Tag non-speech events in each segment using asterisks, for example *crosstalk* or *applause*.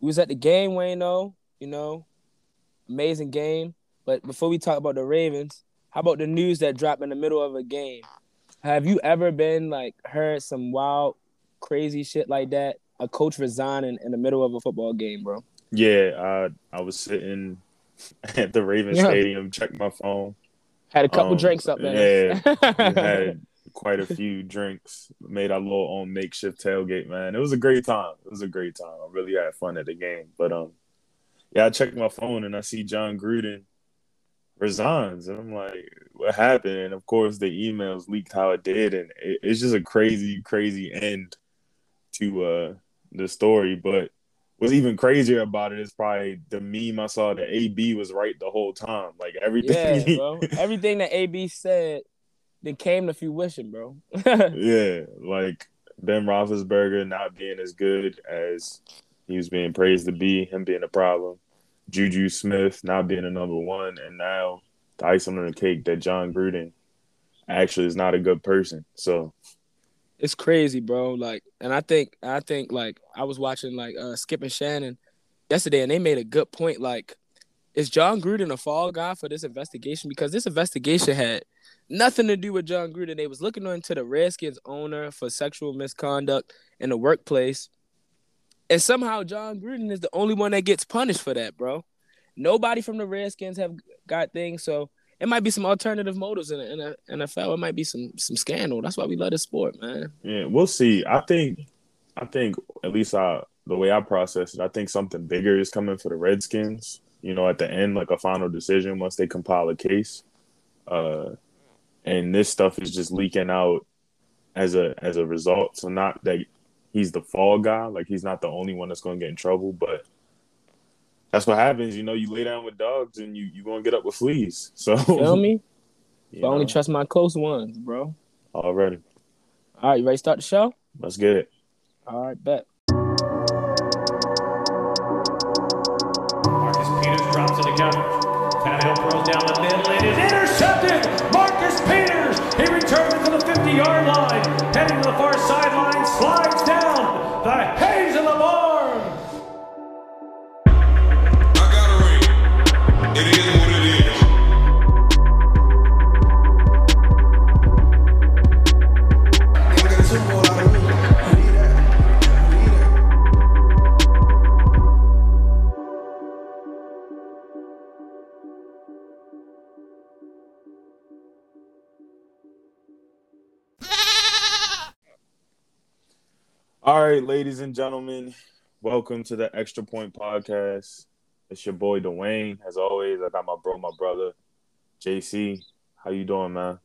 we was at the game, Wayne. Though you know, amazing game. But before we talk about the Ravens, how about the news that dropped in the middle of a game? Have you ever been like heard some wild, crazy shit like that? A coach resigning in the middle of a football game, bro. Yeah, I I was sitting *laughs* at the Ravens Yeah. Stadium, checked my phone. Had a couple Um, drinks up there. Yeah, *laughs* had quite a *laughs* few drinks. Made our little own makeshift tailgate, man. It was a great time. It was a great time. I really had fun at the game. But um, yeah, I checked my phone and I see Jon Gruden resigns, and I'm like, what happened? And of course, the emails leaked how it did, and it, it's just a crazy, crazy end to uh the story. But what's even crazier about it is probably the meme I saw that AB was right the whole time. Like everything. yeah, bro. *laughs* Everything that AB said, then came to fruition, bro. *laughs* Yeah, like Ben Roethlisberger not being as good as he was being praised to be, him being a problem. Juju Smith not being a number one, and now the icing on the cake that Jon Gruden actually is not a good person. So it's crazy, bro. Like, and I think I think like I was watching like uh Skip and Shannon yesterday, and they made a good point. Like, is Jon Gruden a fall guy for this investigation? Because this investigation had nothing to do with Jon Gruden. They was looking into the Redskins owner for sexual misconduct in the workplace, and somehow Jon Gruden is the only one that gets punished for that, bro. Nobody from the Redskins have got things, so it might be some alternative motives in the, NFL. It might be some some scandal. That's why we love the sport, man. yeah, we'll see. I think, I think at least I, the way I process it, I think something bigger is coming for the Redskins. You know, at the end, like a final decision once they compile a case. Uh, and this stuff is just leaking out as a as a result. So not that he's the fall guy, like he's not the only one that's going to get in trouble, but that's what happens. You know, you lay down with dogs and you you going to get up with fleas. *laughs* So Feel me? you If I only trust my close ones, bro. already. All right, you ready to start the show? Let's get it. All right, bet. Right, ladies and gentlemen, welcome to the Extra Point Podcast. It's your boy Dwayne. As always, I got my bro, my brother, JC. How you doing, man?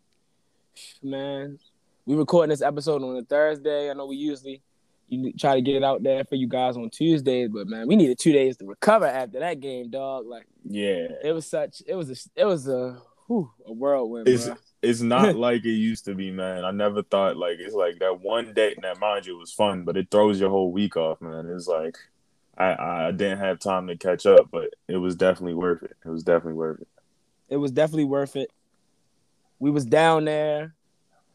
Man, we recording this episode on a Thursday. I know we usually you try to get it out there for you guys on Tuesdays, but man, we needed two days to recover after that game, dog. Like Yeah, it was such, it was a, it was a, whew, a whirlwind, it's. It's not *laughs* like it used to be, man. I never thought like it's like that one day. Now, mind you, it was fun, but it throws your whole week off, man. It's like I I didn't have time to catch up, but it was definitely worth it. It was definitely worth it. It was definitely worth it. We was down there,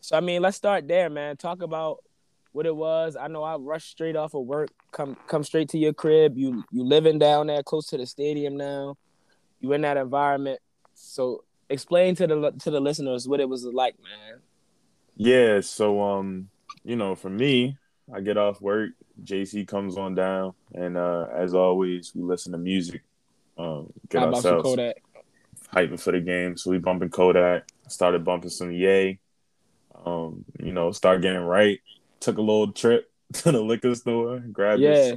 so I mean, let's start there, man. Talk about what it was. I know I rushed straight off of work, come come straight to your crib. You you living down there close to the stadium now. You in that environment. So explain to the to the listeners what it was like, man. Yeah, so um, you know, for me, I get off work, JC comes on down, and uh as always, we listen to music. Um, get How ourselves Kodak? hyping for the game. So we bumping Kodak, started bumping some Yay. Um, you know, start getting right. Took a little trip *laughs* to the liquor store, grabbed Yeah,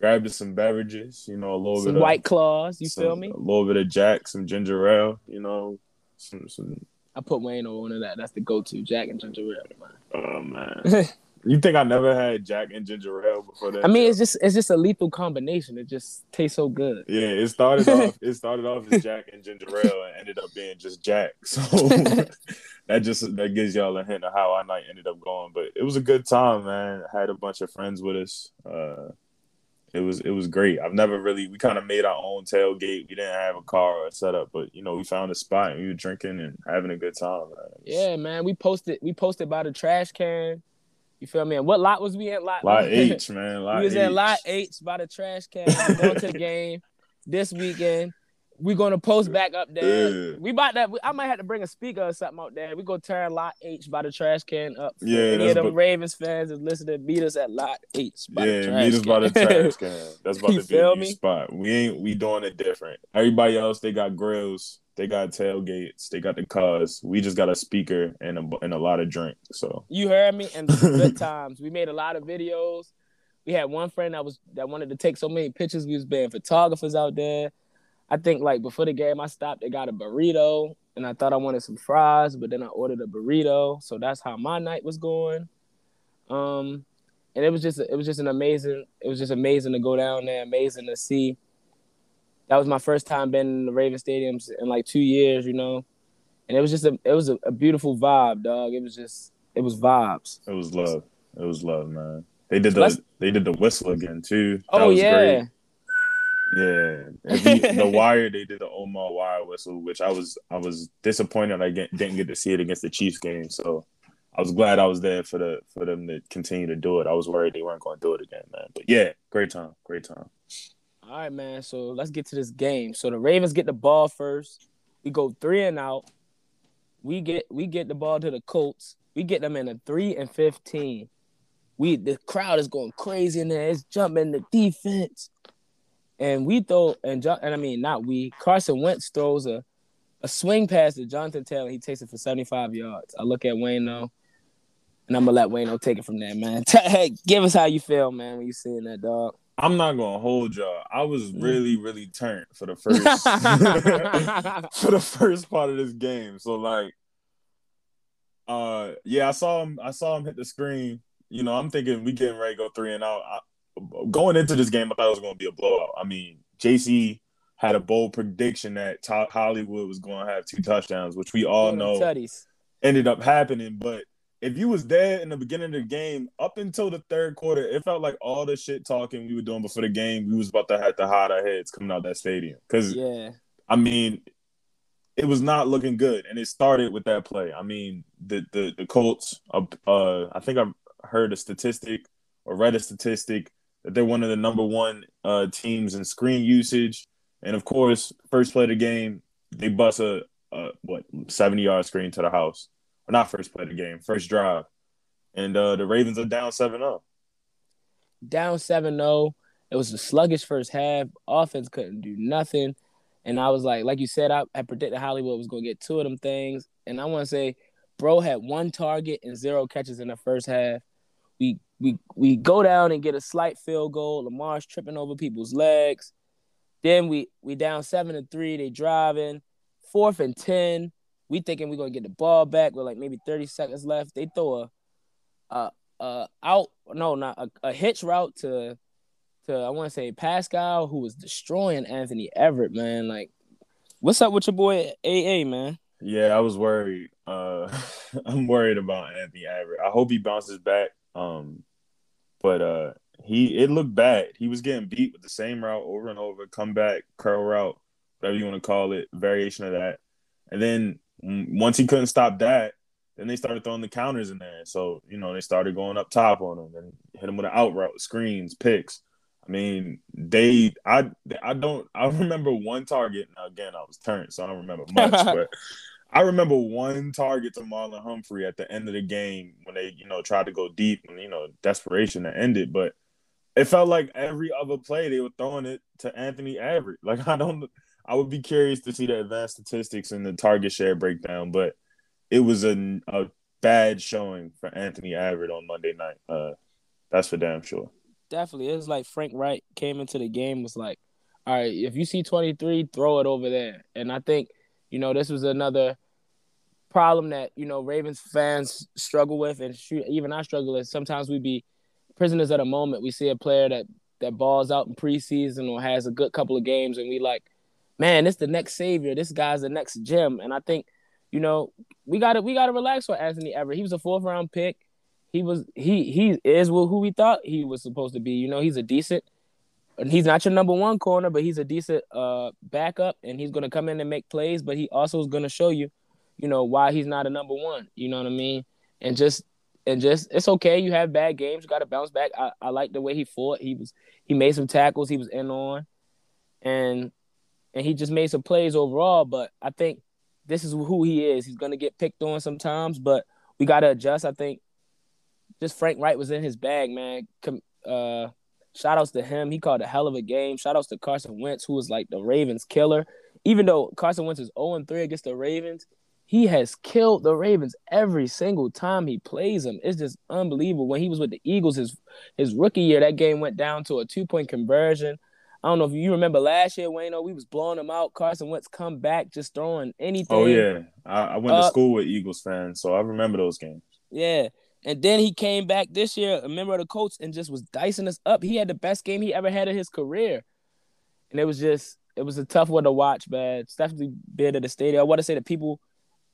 grabbed some beverages, you know, a little some bit of white claws. You some- feel me? A little bit of Jack, some ginger ale, you know, some some I put Wayne on one of that. That's the go-to. Jack and ginger ale, oh man. *laughs* You think I never had Jack and ginger ale before that? I mean, it's just it's just a lethal combination. It just tastes so good. yeah, it started off. *laughs* It started off as Jack and ginger ale, and ended up being just Jack. *laughs* So that just that gives y'all a hint of how our night ended up going. But it was a good time, man. I had a bunch of friends with us. Uh, it was it was great. I've never really we kind of made our own tailgate. We didn't have a car or a setup, but you know we found a spot and we were drinking and having a good time. Man. Was- Yeah, man. We posted we posted by the trash can. You feel me? And what lot was we in? Lot, Lot *laughs* H, man. Lot we was H. in lot H by the trash can. Going to the *laughs* game this weekend. We gonna post back up there. Yeah. We about that. I might have to bring a speaker or something out there. We gonna turn lot H by the trash can up. Yeah, any of them Ravens fans is listening. Meet us at lot H by the Yeah, trash meet us by the can. trash *laughs* can. That's about You a feel me? spot. We ain't we doing it different. Everybody else, they got grills, they got tailgates, they got the cars. We just got a speaker and a and a lot of drink. So You heard me, and good *laughs* times. We made a lot of videos. We had one friend that was that wanted to take so many pictures. We was being photographers out there. I think like before the game, I stopped. They got a burrito, and I thought I wanted some fries, but then I ordered a burrito. So that's how my night was going. Um, and it was just it was just an amazing. It was just amazing to go down there. Amazing to see. That was my first time being in the Raven stadiums in like two years, you know, and it was just a it was a, a beautiful vibe, dog. It was just it was vibes. it was love. It was love, man. They did So the they did the whistle again too. That Oh was yeah, great. Yeah, *laughs* the wire they did the Omar wire whistle, which I was I was disappointed I get, didn't get to see it against the Chiefs game. So I was glad I was there for the for them to continue to do it. I was worried they weren't going to do it again, man. But yeah, great time, great time. All right, man. So let's get to this game. So the Ravens get the ball first. We go three and out. We get we get the ball to the Colts. We get them in a three and fifteen. We the crowd is going crazy in there. It's jumping the defense, and we throw and John, and I mean not we. Carson Wentz throws a a swing pass to Jonathan Taylor. He takes it for seventy five yards. I look at Wayne though, and I'm gonna let Wayne take it from there, man. *laughs* hey, give us how you feel, man, when you seeing that dog. I'm not gonna hold y'all. I was Mm. really, really turned for the first *laughs* *laughs* for the first part of this game. So like, uh, yeah, I saw him. I saw him hit the screen. You know, I'm thinking we getting ready to go three and out. Going into this game, I thought it was gonna be a blowout. I mean, JC had a bold prediction that Todd Hollywood was going to have two touchdowns, which we all know tutties. ended up happening. But if you was there in the beginning of the game, up until the third quarter, it felt like all the shit talking we were doing before the game, we was about to have to hide our heads coming out that stadium. Because Yeah. I mean, it was not looking good, and it started with that play. I mean, the the the Colts. Uh, uh I think I heard a statistic or read a statistic that they're one of the number one uh teams in screen usage, and of course, first play of the game, they bust a, a what seventy yard screen to the house. Or not first play of the game, first drive, and uh the Ravens are down seven oh. up. Down 7 0. It was a sluggish first half. Offense couldn't do nothing. And I was like, like you said, I, I predicted Hollywood was going to get two of them things. And I want to say, bro had one target and zero catches in the first half. We we we go down and get a slight field goal. Lamar's tripping over people's legs. Then we we down seven to three. They driving. Fourth and ten. We thinking we're gonna get the ball back with like maybe 30 seconds left. They throw a a, a out no not a, a hitch route to to I want to say Pascal who was destroying Anthony Averett, man. Like, what's up with your boy AA, man? Yeah, I was worried. Uh, *laughs* I'm worried about Anthony Averett. I hope he bounces back. Um, but uh, he it looked bad. He was getting beat with the same route over and over, comeback, curl route, whatever you want to call it, variation of that. And then mm, once he couldn't stop that, then they started throwing the counters in there. So you know they started going up top on him and hit him with an out route, screens, picks. I mean, they I I don't I *laughs* remember one target. Now again, I was turned, so I don't remember much, *laughs* but I remember one target to Marlon Humphrey at the end of the game when they, you know, tried to go deep and you know, desperation to end it. But it felt like every other play they were throwing it to Anthony Averett. Like I don't I would be curious to see the advanced statistics and the target share breakdown, but it was a, a bad showing for Anthony Averett on Monday night. Uh that's for damn sure. Definitely, it was like Frank Reich came into the game was like, all right, if you see 23, throw it over there. And I think, you know, this was another problem that you know Ravens fans struggle with, and shoot, even I struggle with. Sometimes we be prisoners at a moment. We see a player that that balls out in preseason or has a good couple of games, and we like, man, this the next savior. This guy's the next gem. And I think, you know, we got to we got to relax with Anthony Averett. He was a fourth round pick. He was he he is who we thought he was supposed to be. You know, he's a decent. And he's not your number one corner, but he's a decent uh backup, and he's gonna come in and make plays. But he also is gonna show you, you know, why he's not a number one. You know what I mean? And just and just it's okay. You have bad games, you got to bounce back. I, I like the way he fought. He was he made some tackles. He was in on, and and he just made some plays overall. But I think this is who he is. He's gonna get picked on sometimes, but we gotta adjust. I think just Frank Reich was in his bag, man. Com- uh, shout outs to him. He called a hell of a game. Shout outs to Carson Wentz, who was like the Ravens killer. Even though Carson Wentz is 0 3 against the Ravens, he has killed the Ravens every single time he plays them. It's just unbelievable. When he was with the Eagles, his his rookie year, that game went down to a two point conversion. I don't know if you remember last year, Wayno. We was blowing them out. Carson Wentz come back just throwing anything. Oh yeah, I, I went to Uh, school with Eagles fans, so I remember those games. Yeah. And then he came back this year, a member of the Colts, and just was dicing us up. He had the best game he ever had in his career. And it was just, it was a tough one to watch, man. It's definitely been at the stadium. I want to say that people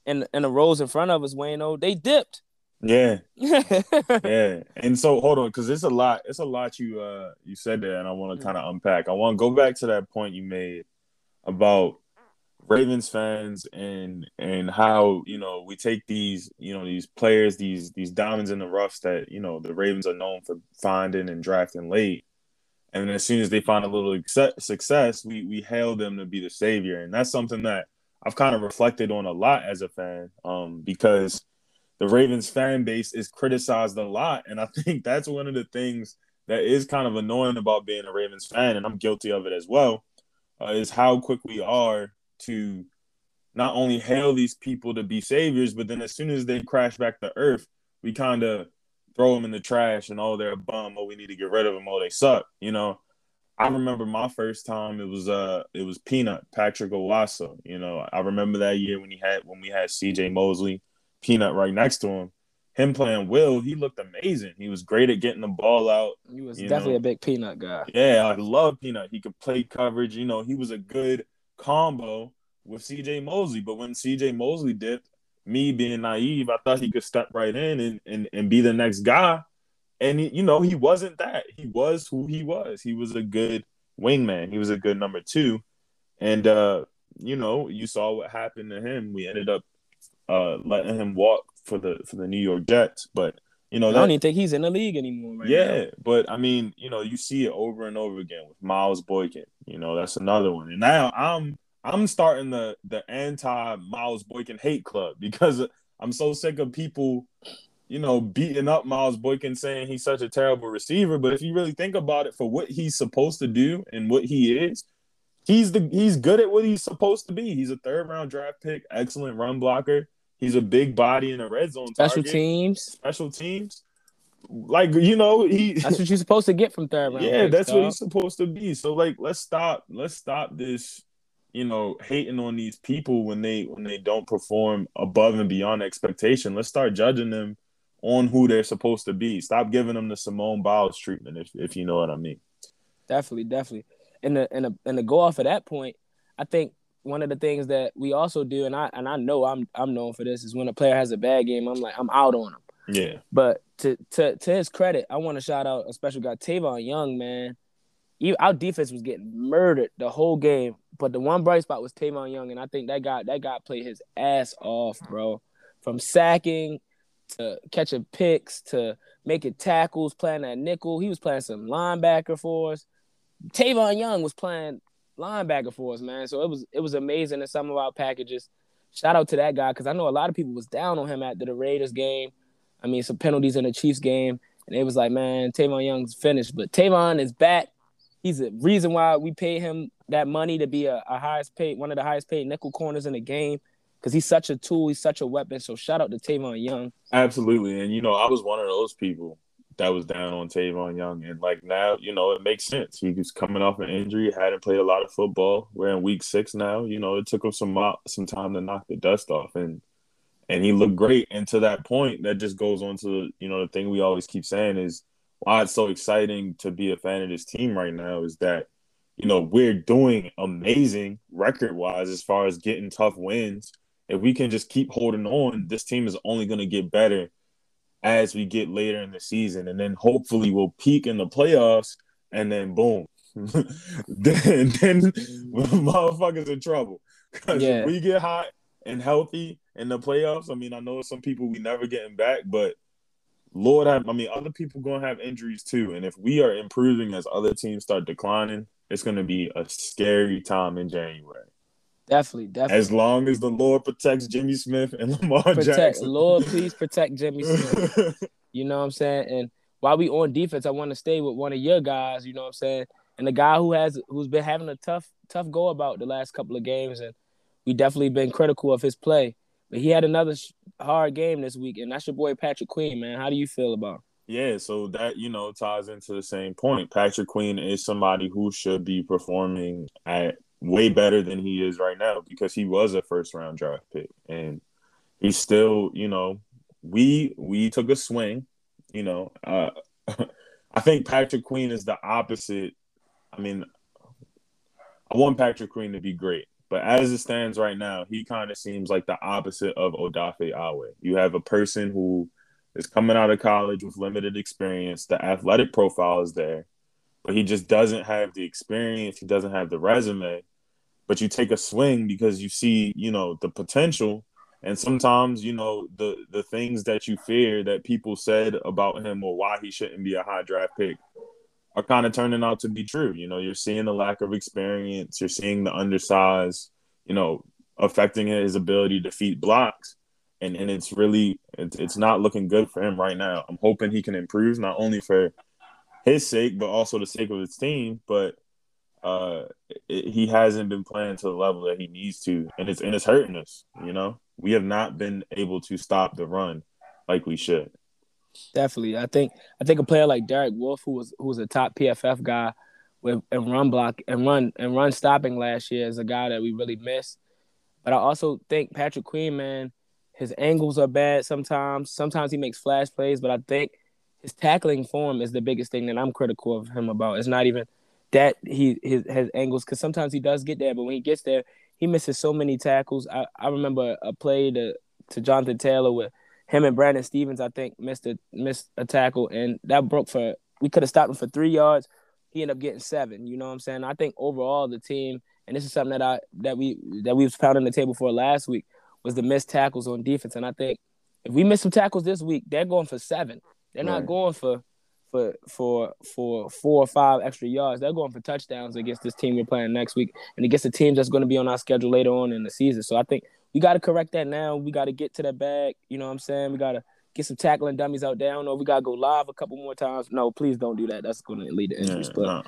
in in the rows in front of us, Wayno, they dipped. Yeah, *laughs* yeah. And so hold on, because it's a lot. It's a lot you uh you said there, and I want to kind of unpack. I want to go back to that point you made about Ravens fans and and how you know we take these you know these players these these diamonds in the roughs that you know the Ravens are known for finding and drafting late, and then as soon as they find a little success, we we hail them to be the savior, and that's something that I've kind of reflected on a lot as a fan, um, because the Ravens fan base is criticized a lot, and I *laughs* think that's one of the things that is kind of annoying about being a Ravens fan, and I'm guilty of it as well, uh, is how quick we are to not only hail these people to be saviors, but then as soon as they crash back to earth, we kind of throw them in the trash and oh they're a bum, oh we need to get rid of them, oh they suck, you know. I remember my first time it was uh it was Peanut Patrick Onwuasor, you know. I remember that year when he had when we had C.J. Mosley, Peanut right next to him. Him playing Will, he looked amazing. He was great at getting the ball out. he was definitely know. a big peanut guy. Yeah, I love Peanut. He could play coverage. You know, he was a good combo with CJ Mosley. But when CJ Mosley dipped, me being naive, I thought he could step right in and and, and be the next guy. And he, you know, he wasn't that. He was who he was. He was a good wingman. He was a good number two. And uh, you know, you saw what happened to him. We ended up uh letting him walk for the for the New York Jets. But you know, I don't even think he's in the league anymore right yeah, but I mean, you know, you see it over and over again with Miles Boykin. You know, that's another one. And now I'm I'm starting the the anti Miles Boykin hate club *laughs* because I'm so sick of people, you know, beating up Miles Boykin saying he's such a terrible receiver. But if you really think about it, for what he's supposed to do and what he is, he's the he's good at what he's supposed to be. He's a third round draft pick, excellent run blocker. He's a big body in a red zone Special target. teams. special teams. Like you know, he *laughs* That's what you're supposed to get from third round. yeah, that's what dog. he's supposed to be. So like, let's stop. Let's stop this. You know, hating on these people when they when they don't perform above and beyond expectation. Let's start judging them on who they're supposed to be. Stop giving them the Simone Biles treatment, if if you know what I mean. Definitely, definitely. And the and the and to go off of that point, I think one of the things that we also do, and I and I know I'm I'm known for this, is when a player has a bad game, I'm like I'm out on him. Yeah, But to to to his credit, I want to shout out a special guy, Tavon Young, man. Even, our defense was getting murdered the whole game, but the one bright spot was Tavon Young, and I think that guy that guy played his ass off, bro. From sacking to catching picks to making tackles, playing that nickel. He was playing some linebacker for us. Tavon Young was playing linebacker for us, man. So it was it was amazing in some of our packages. Shout out to that guy because I know a lot of people was down on him after the Raiders game. I mean, some penalties in the Chiefs game, and it was like, man, Tavon Young's finished. But Tavon is back. He's the reason why we paid him that money to be a, a highest paid, one of the highest paid nickel corners in the game, because he's such a tool. He's such a weapon. So shout out to Tavon Young. absolutely. And you know, I was one of those people that was down on Tavon Young, and like now, you know, it makes sense. He was coming off an injury, hadn't played a lot of football. We're in week six now. You know, it took him some some time to knock the dust off, and and he looked great. And to that point, that just goes on to you know the thing we always keep saying is why it's so exciting to be a fan of this team right now is that you know we're doing amazing record wise as far as getting tough wins. If we can just keep holding on, this team is only going to get better as we get later in the season, and then hopefully we'll peak in the playoffs, and then boom, *laughs* then then *laughs* motherfuckers in trouble. Because Yeah. we get hot and healthy in the playoffs, I mean, I know some people we never getting back, but Lord have I mean other people gonna have injuries too. And if we are improving as other teams start declining, it's gonna be a scary time in January. Definitely, definitely. As long as the Lord protects Jimmy Smith and Lamar protect, Jackson. Lord, please protect Jimmy Smith. *laughs* You know what I'm saying? And while we on defense, I want to stay with one of your guys. You know what I'm saying? And the guy who has who's been having a tough tough go about the last couple of games, and we definitely been critical of his play. But he had another sh- hard game this week, and that's your boy Patrick Queen, man. How do you feel about? Him? Yeah, so that you know ties into the same point. Patrick Queen is somebody who should be performing at way better than he is right now because he was a first round draft pick and he's still, you know, we we took a swing, you know. Uh *laughs* I think Patrick Queen is the opposite. I mean, I want Patrick Queen to be great, but as it stands right now, he kind of seems like the opposite of Odafe Oweh. You have a person who is coming out of college with limited experience. The athletic profile is there, but he just doesn't have the experience. He doesn't have the resume. But you take a swing because you see, you know, the potential. And sometimes, you know, the the things that you fear that people said about him or why he shouldn't be a high draft pick are kind of turning out to be true. You know, you're seeing the lack of experience, you're seeing the undersize, you know, affecting his ability to defeat blocks and and it's really it's, it's not looking good for him right now. I'm hoping he can improve not only for his sake but also the sake of his team. But uh, it, he hasn't been playing to the level that he needs to, and it's and it's hurting us. You know, we have not been able to stop the run like we should. Definitely, I think I think a player like Derek Wolfe, who was who was a top PFF guy with and run block and run and run stopping last year, is a guy that we really miss. But I also think Patrick Queen, man, his angles are bad sometimes. Sometimes he makes flash plays, but I think his tackling form is the biggest thing that I'm critical of him about. It's not even that he his has angles because sometimes he does get there, but when he gets there, he misses so many tackles. I, I remember a play to to Jonathan Taylor with him and Brandon Stephens. I think missed a missed a tackle, and that broke for we could have stopped him for three yards. He ended up getting seven. You know what I'm saying? I think overall the team, and this is something that I that we that we was pounding the table for last week was the missed tackles on defense, and I think if we miss some tackles this week, they're going for seven. They're right. not going for for for for four or five extra yards. They're going for touchdowns against this team we're playing next week, and against the team that's going to be on our schedule later on in the season. So I think we got to correct that now. We got to get to that bag. You know what I'm saying? We got to get some tackling dummies out there. I don't know. We got to go live a couple more times. No, please don't do that. That's going to lead to injuries. Yeah, but.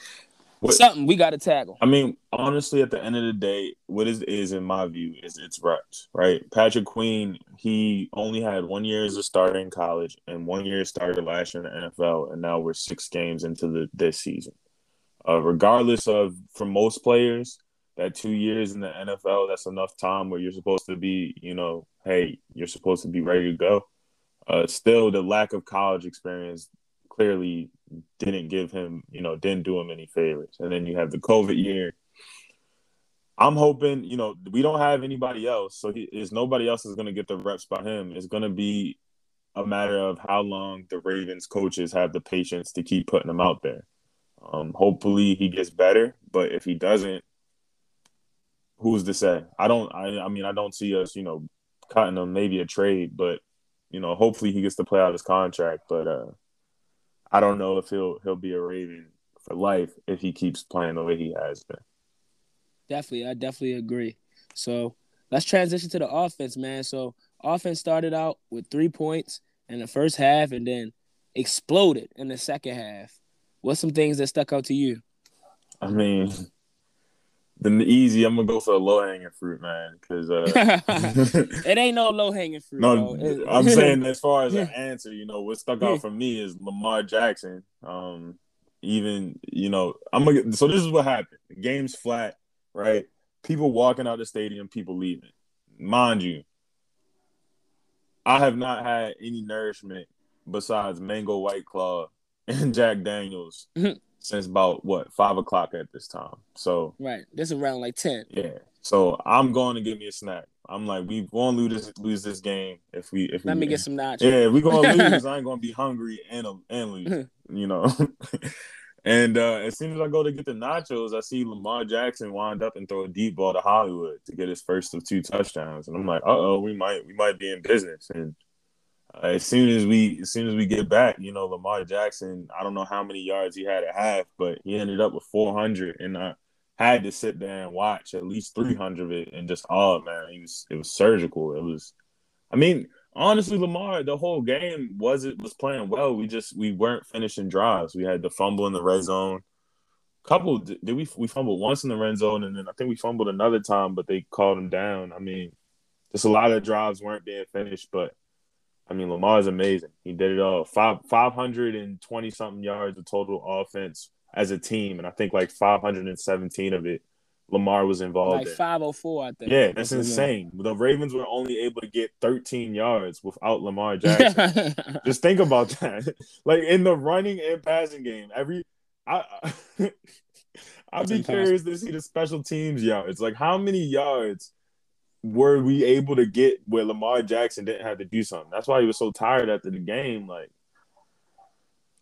What, something we got to tackle. I mean, honestly, at the end of the day, what is is in my view is it's reps, right? Patrick Queen, he only had one year as a starter in college and one year started last year in the NFL, and now we're six games into the this season. Uh, regardless of for most players, that two years in the NFL, that's enough time where you're supposed to be, you know, hey, you're supposed to be ready to go. Uh, still, the lack of college experience clearly didn't give him, you know, didn't do him any favors. And then you have the COVID year. I'm hoping, you know, we don't have anybody else, so he, is nobody else is going to get the reps by him. It's going to be a matter of how long the Ravens coaches have the patience to keep putting him out there. Um, hopefully he gets better, but if he doesn't, who's to say? I don't. I, I mean, I don't see us, you know, cutting him. Maybe a trade, but you know, hopefully he gets to play out his contract. But uh, I don't know if he'll he'll be a Raven for life if he keeps playing the way he has been. Definitely, I definitely agree. So let's transition to the offense, man. So offense started out with three points in the first half and then exploded in the second half. What's some things that stuck out to you? I mean, the easy. I'm gonna go for a low hanging fruit, man, because uh, *laughs* *laughs* it ain't no low hanging fruit. No, I'm saying as far as an answer, you know, what stuck out for me is Lamar Jackson. Um, even you know, I'm gonna. So this is what happened. The game's flat, right? People walking out the stadium, people leaving. Mind you, I have not had any nourishment besides mango white claw *laughs* and Jack Daniels since about what five o'clock at this time. So right, this is around like ten. Yeah. So I'm going to give me a snack. I'm like, we going to lose this lose this game if we if let we, me get some nachos. Yeah, we gonna *laughs* lose. I ain't gonna be hungry and and lose. *laughs* you know. *laughs* and uh, as soon as I go to get the nachos, I see Lamar Jackson wind up and throw a deep ball to Hollywood to get his first of two touchdowns, and I'm like, uh oh, we might we might be in business. And Uh, as soon as we as soon as we get back, you know, Lamar Jackson, I don't know how many yards he had at half, but he ended up with 400 and I had to sit there and watch at least 300 of it and just oh man, he was it was surgical. It was I mean, honestly Lamar the whole game was it was playing well. We just we weren't finishing drives. We had the fumble in the red zone. Couple did we we fumbled once in the red zone and then I think we fumbled another time but they called him down. I mean, just a lot of drives weren't being finished, but I mean, Lamar is amazing. He did it all. Five five hundred and twenty something yards of total offense as a team, and I think like five hundred and seventeen of it, Lamar was involved. Like five oh four, I think. Yeah, that's insane. The Ravens were only able to get thirteen yards without Lamar *laughs* Jackson. Just think about that. *laughs* like in the running and passing game, every I. *laughs* I'd be curious to see the special teams yards. Like, how many yards were we able to get where Lamar Jackson didn't have to do something? That's why he was so tired after the game. Like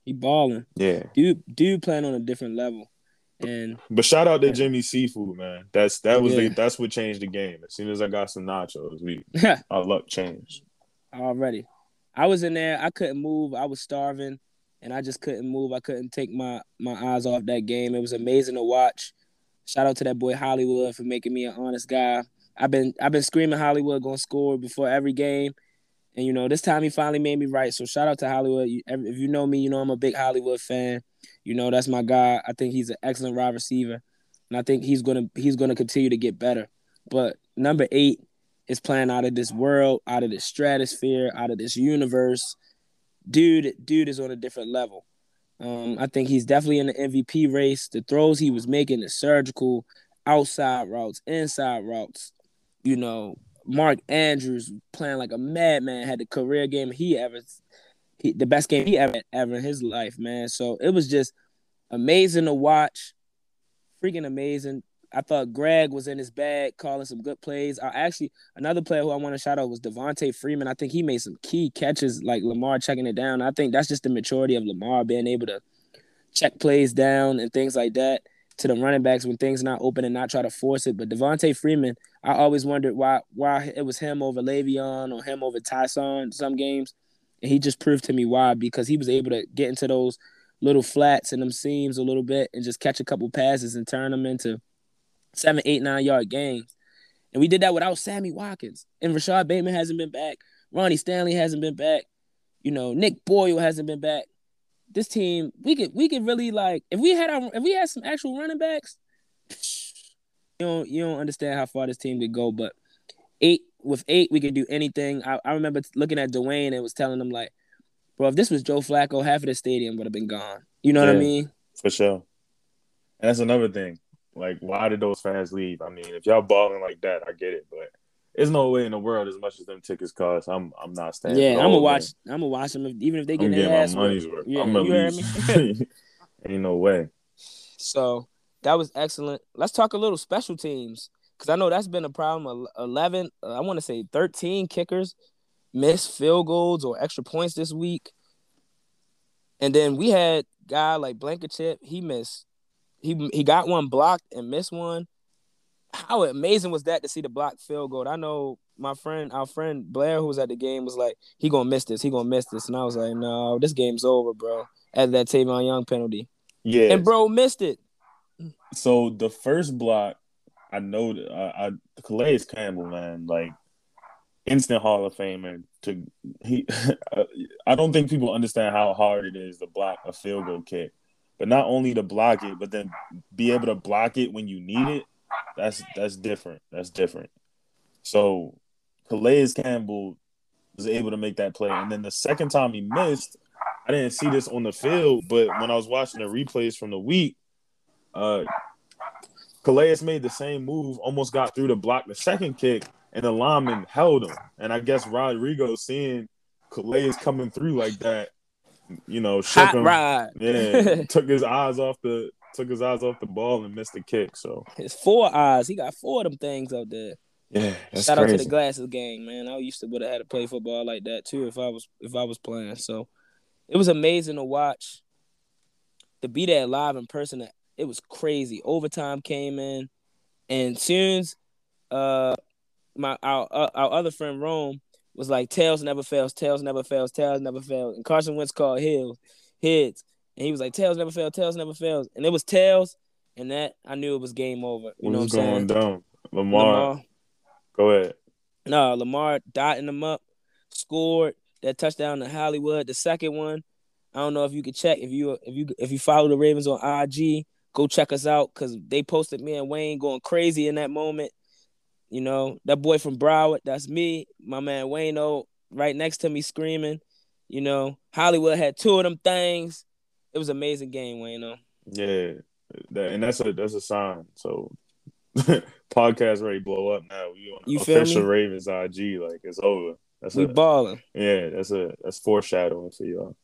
he balling. Yeah. Dude dude playing on a different level. And But shout out to Jimmy Seafood, man. That's that was Yeah. the, that's what changed the game. As soon as I got some nachos, we *laughs* our luck changed. already. I was in there, I couldn't move, I was starving, and I just couldn't move. I couldn't take my my eyes off that game. It was amazing to watch. Shout out to that boy Hollywood for making me an honest guy. I've been I've been screaming Hollywood gonna score before every game. And you know, this time he finally made me right. So shout out to Hollywood. If you know me, you know I'm a big Hollywood fan. You know that's my guy. I think he's an excellent wide receiver, and I think he's gonna he's gonna continue to get better. But number eight is playing out of this world, out of this stratosphere, out of this universe. Dude, dude is on a different level. Um, I think he's definitely in the MVP race. The throws he was making, the surgical, outside routes, inside routes. You know, Mark Andrews playing like a madman, had the career game he ever, he, the best game he ever ever in his life, man. So it was just amazing to watch, freaking amazing. I thought Greg was in his bag, calling some good plays. I actually another player who I want to shout out was Devonta Freeman. I think he made some key catches, like Lamar checking it down. I think that's just the maturity of Lamar being able to check plays down and things like that to the running backs when things not open and not try to force it. But Devonta Freeman, I always wondered why why it was him over Le'Veon or him over Ty'Son some games, and he just proved to me why because he was able to get into those little flats and them seams a little bit and just catch a couple passes and turn them into seven, eight, nine yard gains. And we did that without Sammy Watkins. And Rashod Bateman hasn't been back. Ronnie Stanley hasn't been back. You know, Nick Boyle hasn't been back. This team, we could we could really like if we had our if we had some actual running backs, *sniffs* you don't you don't understand how far this team could go. But eight with eight, we could do anything. I, I remember looking at Dwayne and was telling him like, bro, if this was Joe Flacco, half of the stadium would have been gone. You know what I mean? For sure. And that's another thing. Like, why did those fans leave? I mean, if y'all balling like that, I get it, but there's no way in the world as much as them tickets cost. I'm I'm not standing. Yeah, I'm gonna watch. I'm gonna watch them if, even if they I'm get getting their my money's whooped. worth. Yeah, I'm you heard least. *laughs* *laughs* Ain't no way. So that was excellent. Let's talk a little special teams because I know that's been a problem. Eleven, uh, I want to say thirteen kickers missed field goals or extra points this week, and then we had guy like Blankenship. He missed. He he got one blocked and missed one. How amazing was that to see the blocked field goal? I know my friend, our friend Blair, who was at the game, was like, "He gonna miss this. He gonna miss this," and I was like, "No, this game's over, bro." At that Tavon Young penalty, Yeah. and bro missed it. So the first block, I know that I, I Calais Campbell, man, like instant Hall of Famer. To he, *laughs* I don't think people understand how hard it is to block a field goal kick. But not only to block it, but then be able to block it when you need it. That's that's different. That's different. So Calais Campbell was able to make that play, and then the second time he missed, I didn't see this on the field, but when I was watching the replays from the week, uh, Calais made the same move, almost got through to block the second kick, and the lineman held him. And I guess Rodrigo seeing Calais coming through like that, you know, shook Hot him. ride. Yeah, *laughs* took his eyes off the took his eyes off the ball and missed the kick. So His four eyes. He got four of them things out there. yeah, that's Shout out to the glasses gang, man. I used to would have had to play football like that too if I was if I was playing. So it was amazing to watch. To be there live in person, it was crazy. Overtime came in, and soon as uh my our uh, our other friend Rome was like tails never fails, tails never fails, tails never fails. And Carson Wentz called heels, heads. And he was like, tails never fail, tails never fails. And it was tails. And that I knew it was game over. You know what I'm going saying? down? Lamar, Lamar. go ahead. No, Lamar dotting them up, scored that touchdown to Hollywood. The second one, I don't know if you could check if you if you if you follow the Ravens on IG, go check us out because they posted me and Wayne going crazy in that moment. You know that boy from Broward, that's me, my man Wayne. Oh, right next to me screaming. You know Hollywood had two of them things. It was an amazing game, Wayne. Oh. Yeah, that, and that's a that's a sign. So *laughs* podcast ready to blow up now. We on You feel official? Ravens IG, like it's over. That's We a, balling. yeah, that's a that's foreshadowing for y'all.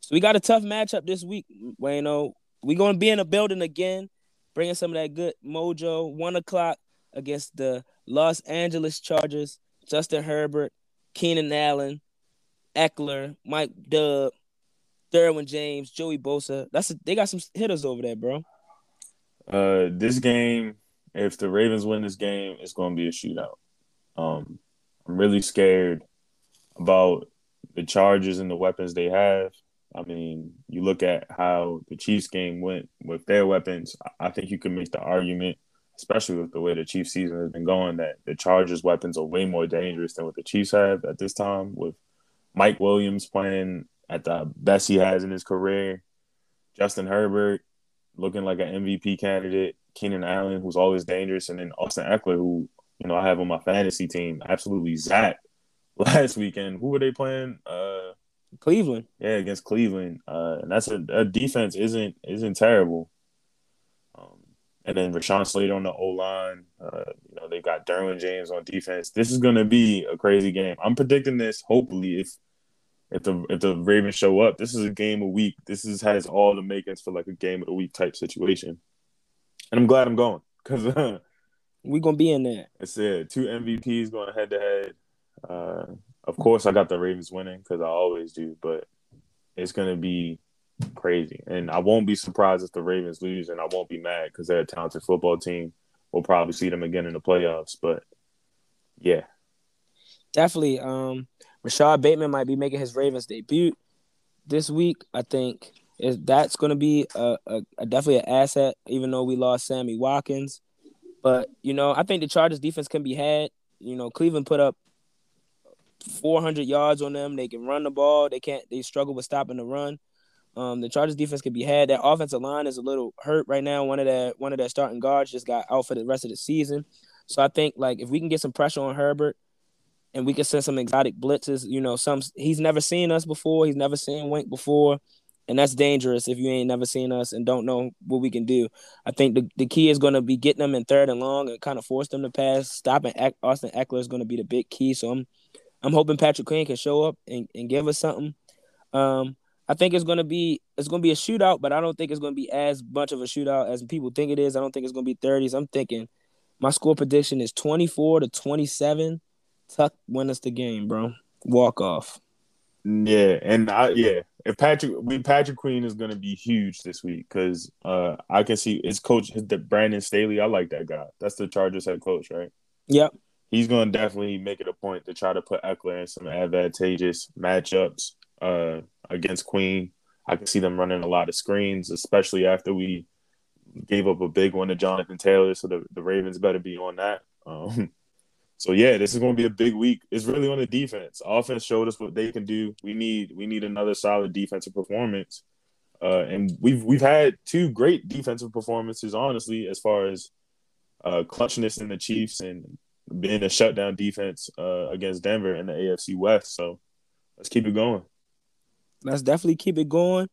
So we got a tough matchup this week, Wayno. we gonna be in the building again, bringing some of that good mojo. One o'clock against the Los Angeles Chargers. Justin Herbert, Keenan Allen, Ekeler, Mike Dub, Derwin James, Joey Bosa. That's a, they got some hitters over there, bro. Uh, this game, if the Ravens win this game, it's going to be a shootout. Um, I'm really scared about the Chargers and the weapons they have. I mean, you look at how the Chiefs game went with their weapons. I- think you could make the argument, especially with the way the Chiefs season has been going, that the Chargers' weapons are way more dangerous than what the Chiefs have at this time. With Mike Williams playing at the best he has in his career, Justin Herbert looking like an MVP candidate, Keenan Allen, who's always dangerous, and then Austin Ekeler, who you know I have on my fantasy team, absolutely Zach *laughs* last weekend. Who were they playing? Uh, Cleveland. yeah, against Cleveland, uh, and that's a, a defense isn't isn't terrible. Um, and then Rashawn Slater on the O line. Uh, you know they got Derwin James on defense. This is going to be a crazy game. I'm predicting this. Hopefully, if if the if the Ravens show up, this is a game a week. This is has all the makings for like a game of the week type situation. And I'm glad I'm going because uh, *laughs* We gonna be in there. it's it. Two MVPs going head to head. Uh, Of course, I got the Ravens winning because I always do, but it's gonna be crazy, and I won't be surprised if the Ravens lose, and I won't be mad because they're a talented football team. We'll probably see them again in the playoffs, but yeah, Definitely. Um, Rashod Bateman might be making his Ravens debut this week. I think is that's going to be a, a, a definitely an asset, even though we lost Sammy Watkins. But you know, I think the Chargers defense can be had. You know, Cleveland put up 400 yards on them. They can run the ball. They can't. They struggle with stopping the run. Um, the Chargers defense can be had. That offensive line is a little hurt right now. One of their one of their starting guards just got out for the rest of the season. So I think like if we can get some pressure on Herbert and we can send some exotic blitzes, you know, some he's never seen us before. He's never seen Wink before. And that's dangerous if you ain't never seen us and don't know what we can do. I think the, the key is going to be getting them in third and long and kind of force them to pass. Stopping Austin Ekeler is going to be the big key. So I'm I'm hoping Patrick Queen can show up and, and give us something. Um, I think it's gonna be it's gonna be a shootout, but I don't think it's gonna be as much of a shootout as people think it is. I don't think it's gonna be 30s. I'm thinking my score prediction is 24 to 27. Tuck win us the game, bro. Walk off. yeah, and I yeah, if Patrick, we Patrick Queen is gonna be huge this week because uh, I can see his coach the Brandon Staley. I like that guy. That's the Chargers head coach, right? Yep. he's going to definitely make it a point to try to put Ekeler in some advantageous matchups uh, against Queen. I can see them running a lot of screens, especially after we gave up a big one to Jonathan Taylor. So the, the Ravens better be on that. Um, so yeah, this is going to be a big week. It's really on the defense. Offense showed us what they can do. We need we need another solid defensive performance. Uh, and we've we've had two great defensive performances, honestly, as far as uh, clutchness in the Chiefs and being a shutdown defense uh, against Denver in the AFC West. So let's keep it going. Let's definitely keep it going.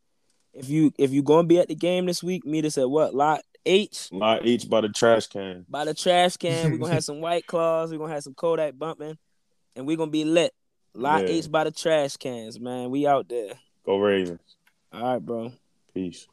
If you if you're gonna be at the game this week, meet us at what lot H. Not H by the trash can. By the trash can. We're gonna have *laughs* some white claws. We're gonna have some Kodak bumping. And we're gonna be lit. Lot yeah. H by the trash cans, man. We out there. Go Ravens. All right, bro. Peace.